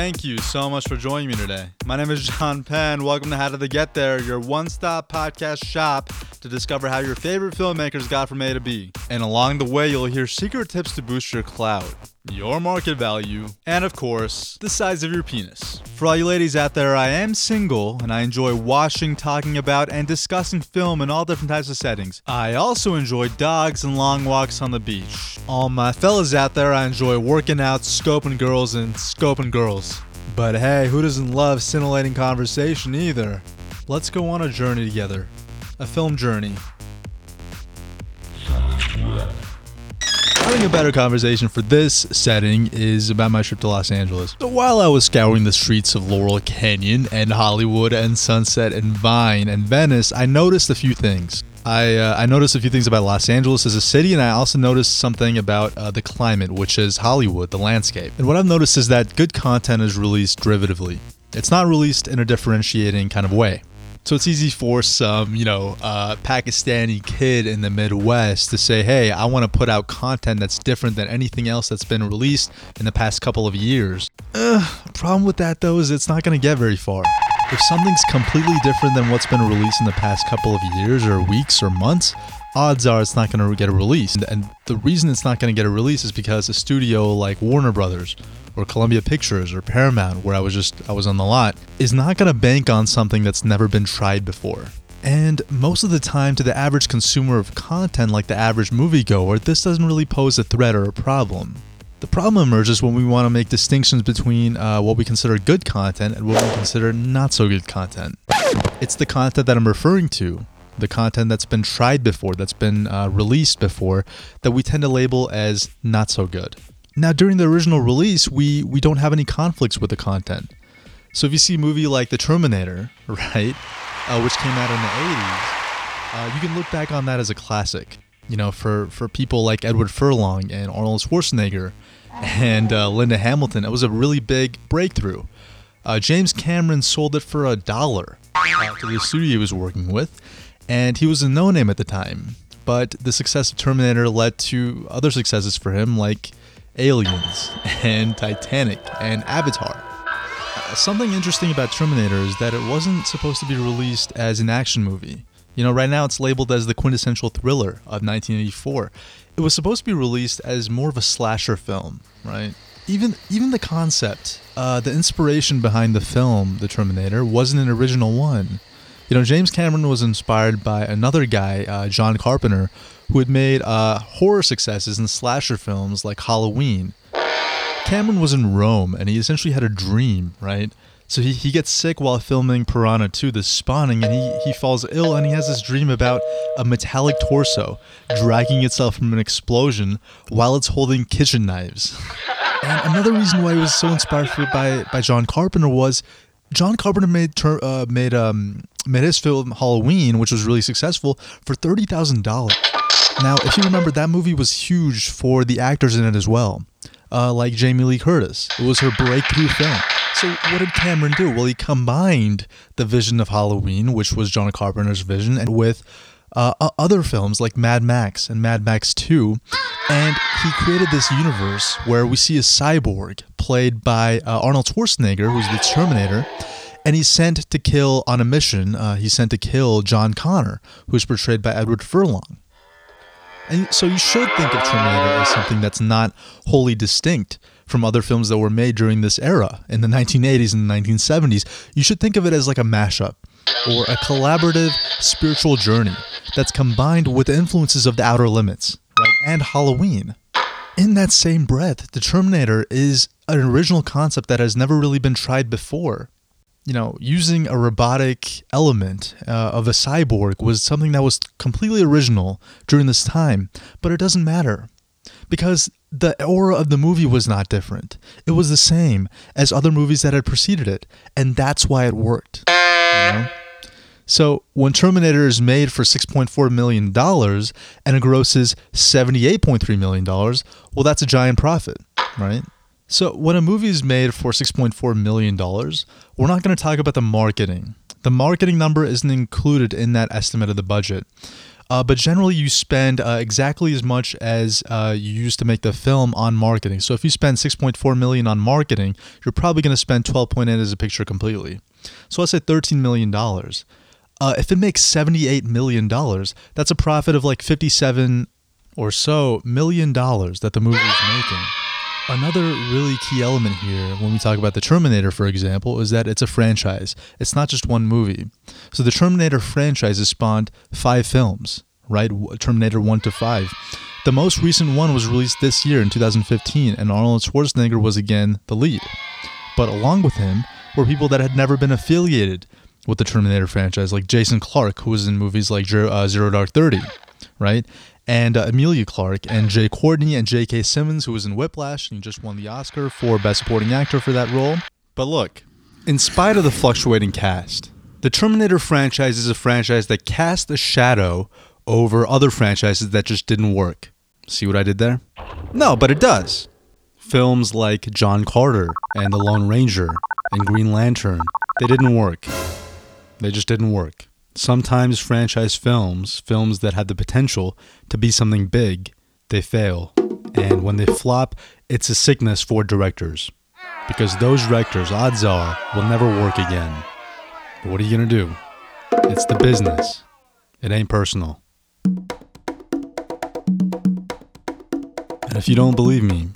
Thank you so much for joining me today. My name is John Penn. Welcome to How Did They Get There, your one stop podcast shop to discover how your favorite filmmakers got from A to B. And along the way, you'll hear secret tips to boost your clout, your market value, and of course, the size of your penis. For all you ladies out there, I am single and I enjoy watching, talking about, and discussing film in all different types of settings. I also enjoy dogs and long walks on the beach. All my fellas out there, I enjoy working out, scoping girls, and scoping girls. But hey, who doesn't love scintillating conversation either? Let's go on a journey together. A film journey. Having a better conversation for this setting is about my trip to Los Angeles. So while I was scouring the streets of Laurel Canyon and Hollywood and Sunset and Vine and Venice, I noticed a few things. I, uh, I noticed a few things about Los Angeles as a city, and I also noticed something about uh, the climate, which is Hollywood, the landscape. And what I've noticed is that good content is released derivatively. It's not released in a differentiating kind of way. So it's easy for some, you know, uh, Pakistani kid in the Midwest to say, hey, I want to put out content that's different than anything else that's been released in the past couple of years. Ugh, problem with that, though, is it's not going to get very far. If something's completely different than what's been released in the past couple of years or weeks or months, odds are it's not going to get a release. And the reason it's not going to get a release is because a studio like Warner Brothers or Columbia Pictures or Paramount, where I was just I was on the lot, is not going to bank on something that's never been tried before. And most of the time, to the average consumer of content, like the average moviegoer, this doesn't really pose a threat or a problem. The problem emerges when we want to make distinctions between uh, what we consider good content and what we consider not so good content. It's the content that I'm referring to, the content that's been tried before, that's been uh, released before, that we tend to label as not so good. Now, during the original release, we we don't have any conflicts with the content. So if you see a movie like The Terminator, right, uh, which came out in the 80s, uh, you can look back on that as a classic. You know, for for people like Edward Furlong and Arnold Schwarzenegger and uh, Linda Hamilton, it was a really big breakthrough. Uh, James Cameron sold it for a dollar uh, to the studio he was working with, and he was a no-name at the time. But the success of Terminator led to other successes for him, like Aliens and Titanic and Avatar. Uh, something interesting about Terminator is that it wasn't supposed to be released as an action movie. You know, right now it's labeled as the quintessential thriller of 1984. It was supposed to be released as more of a slasher film, right? Even even the concept, uh, the inspiration behind the film, The Terminator, wasn't an original one. You know, James Cameron was inspired by another guy, uh, John Carpenter, who had made uh, horror successes in slasher films like Halloween. Cameron was in Rome and he essentially had a dream, right? So he, he gets sick while filming Piranha 2, the spawning, and he, he falls ill and he has this dream about a metallic torso dragging itself from an explosion while it's holding kitchen knives. And another reason why he was so inspired by, by John Carpenter was John Carpenter made ter- uh, made um made his film Halloween, which was really successful, for thirty thousand dollars. Now, if you remember, that movie was huge for the actors in it as well, uh, like Jamie Lee Curtis. It was her breakthrough film. So, what did Cameron do? Well, he combined the vision of Halloween, which was John Carpenter's vision, and with uh, other films like Mad Max and Mad Max 2. And he created this universe where we see a cyborg played by uh, Arnold Schwarzenegger, who's the Terminator. And he's sent to kill on a mission. Uh, he's sent to kill John Connor, who's portrayed by Edward Furlong. And so you should think of Terminator as something that's not wholly distinct from other films that were made during this era in the 1980s and the 1970s. You should think of it as like a mashup or a collaborative spiritual journey that's combined with influences of the outer limits, right? And Halloween. In that same breath, the Terminator is an original concept that has never really been tried before you know, using a robotic element uh, of a cyborg was something that was completely original during this time, but it doesn't matter because the aura of the movie was not different. It was the same as other movies that had preceded it, and that's why it worked. You know? So when Terminator is made for $6.4 million and it grosses $78.3 million, well, that's a giant profit, right? So, when a movie is made for $6.4 million, we're not going to talk about the marketing. The marketing number isn't included in that estimate of the budget. Uh, but generally, you spend uh, exactly as much as uh, you used to make the film on marketing. So if you spend 6.4 million on marketing, you're probably going to spend 12.8 as a picture completely. So let's say 13 million dollars. Uh, if it makes 78 million dollars, that's a profit of like 57 or so million dollars that the movie is making. Another really key element here, when we talk about the Terminator, for example, is that it's a franchise. It's not just one movie. So the Terminator franchise has spawned five films, right? Terminator 1 to 5. The most recent one was released this year in 2015, and Arnold Schwarzenegger was again the lead. But along with him were people that had never been affiliated with the Terminator franchise, like Jason Clarke, who was in movies like Zero, uh, Dark Thirty, right? And uh, Emilia Clarke and Jai Courtney and J.K. Simmons, who was in Whiplash and just won the Oscar for Best Supporting Actor for that role. But look, in spite of the fluctuating cast, the Terminator franchise is a franchise that cast a shadow over other franchises that just didn't work. See what I did there? No, but it does. Films like John Carter and The Lone Ranger and Green Lantern, they didn't work. They just didn't work. Sometimes franchise films, films that have the potential to be something big, they fail. And when they flop, it's a sickness for directors. Because those directors, odds are, will never work again. But what are you going to do? It's the business. It ain't personal. And if you don't believe me,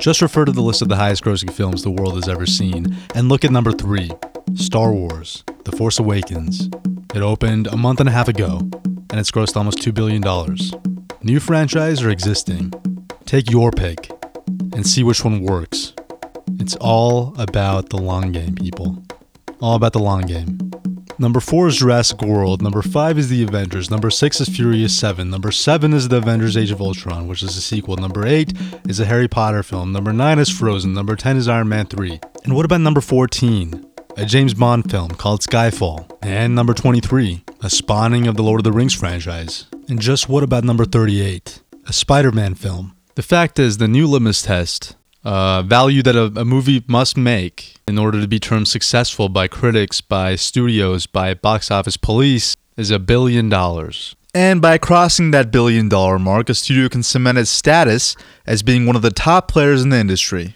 just refer to the list of the highest grossing films the world has ever seen and look at number three Star Wars The Force Awakens. It opened a month and a half ago, and it's grossed almost $2 billion. New franchise or existing? Take your pick and see which one works. It's all about the long game, people. All about the long game. Number four is Jurassic World. Number five is The Avengers. Number six is Furious 7. Number seven is The Avengers Age of Ultron, which is a sequel. Number eight is a Harry Potter film. Number nine is Frozen. Number 10 is Iron Man 3. And what about number 14? A James Bond film called Skyfall, and number 23, a spawning of the Lord of the Rings franchise. And just what about number 38, a Spider Man film? The fact is, the new litmus test, uh, value that a, a movie must make in order to be termed successful by critics, by studios, by box office police, is a billion dollars. And by crossing that billion dollar mark, a studio can cement its status as being one of the top players in the industry.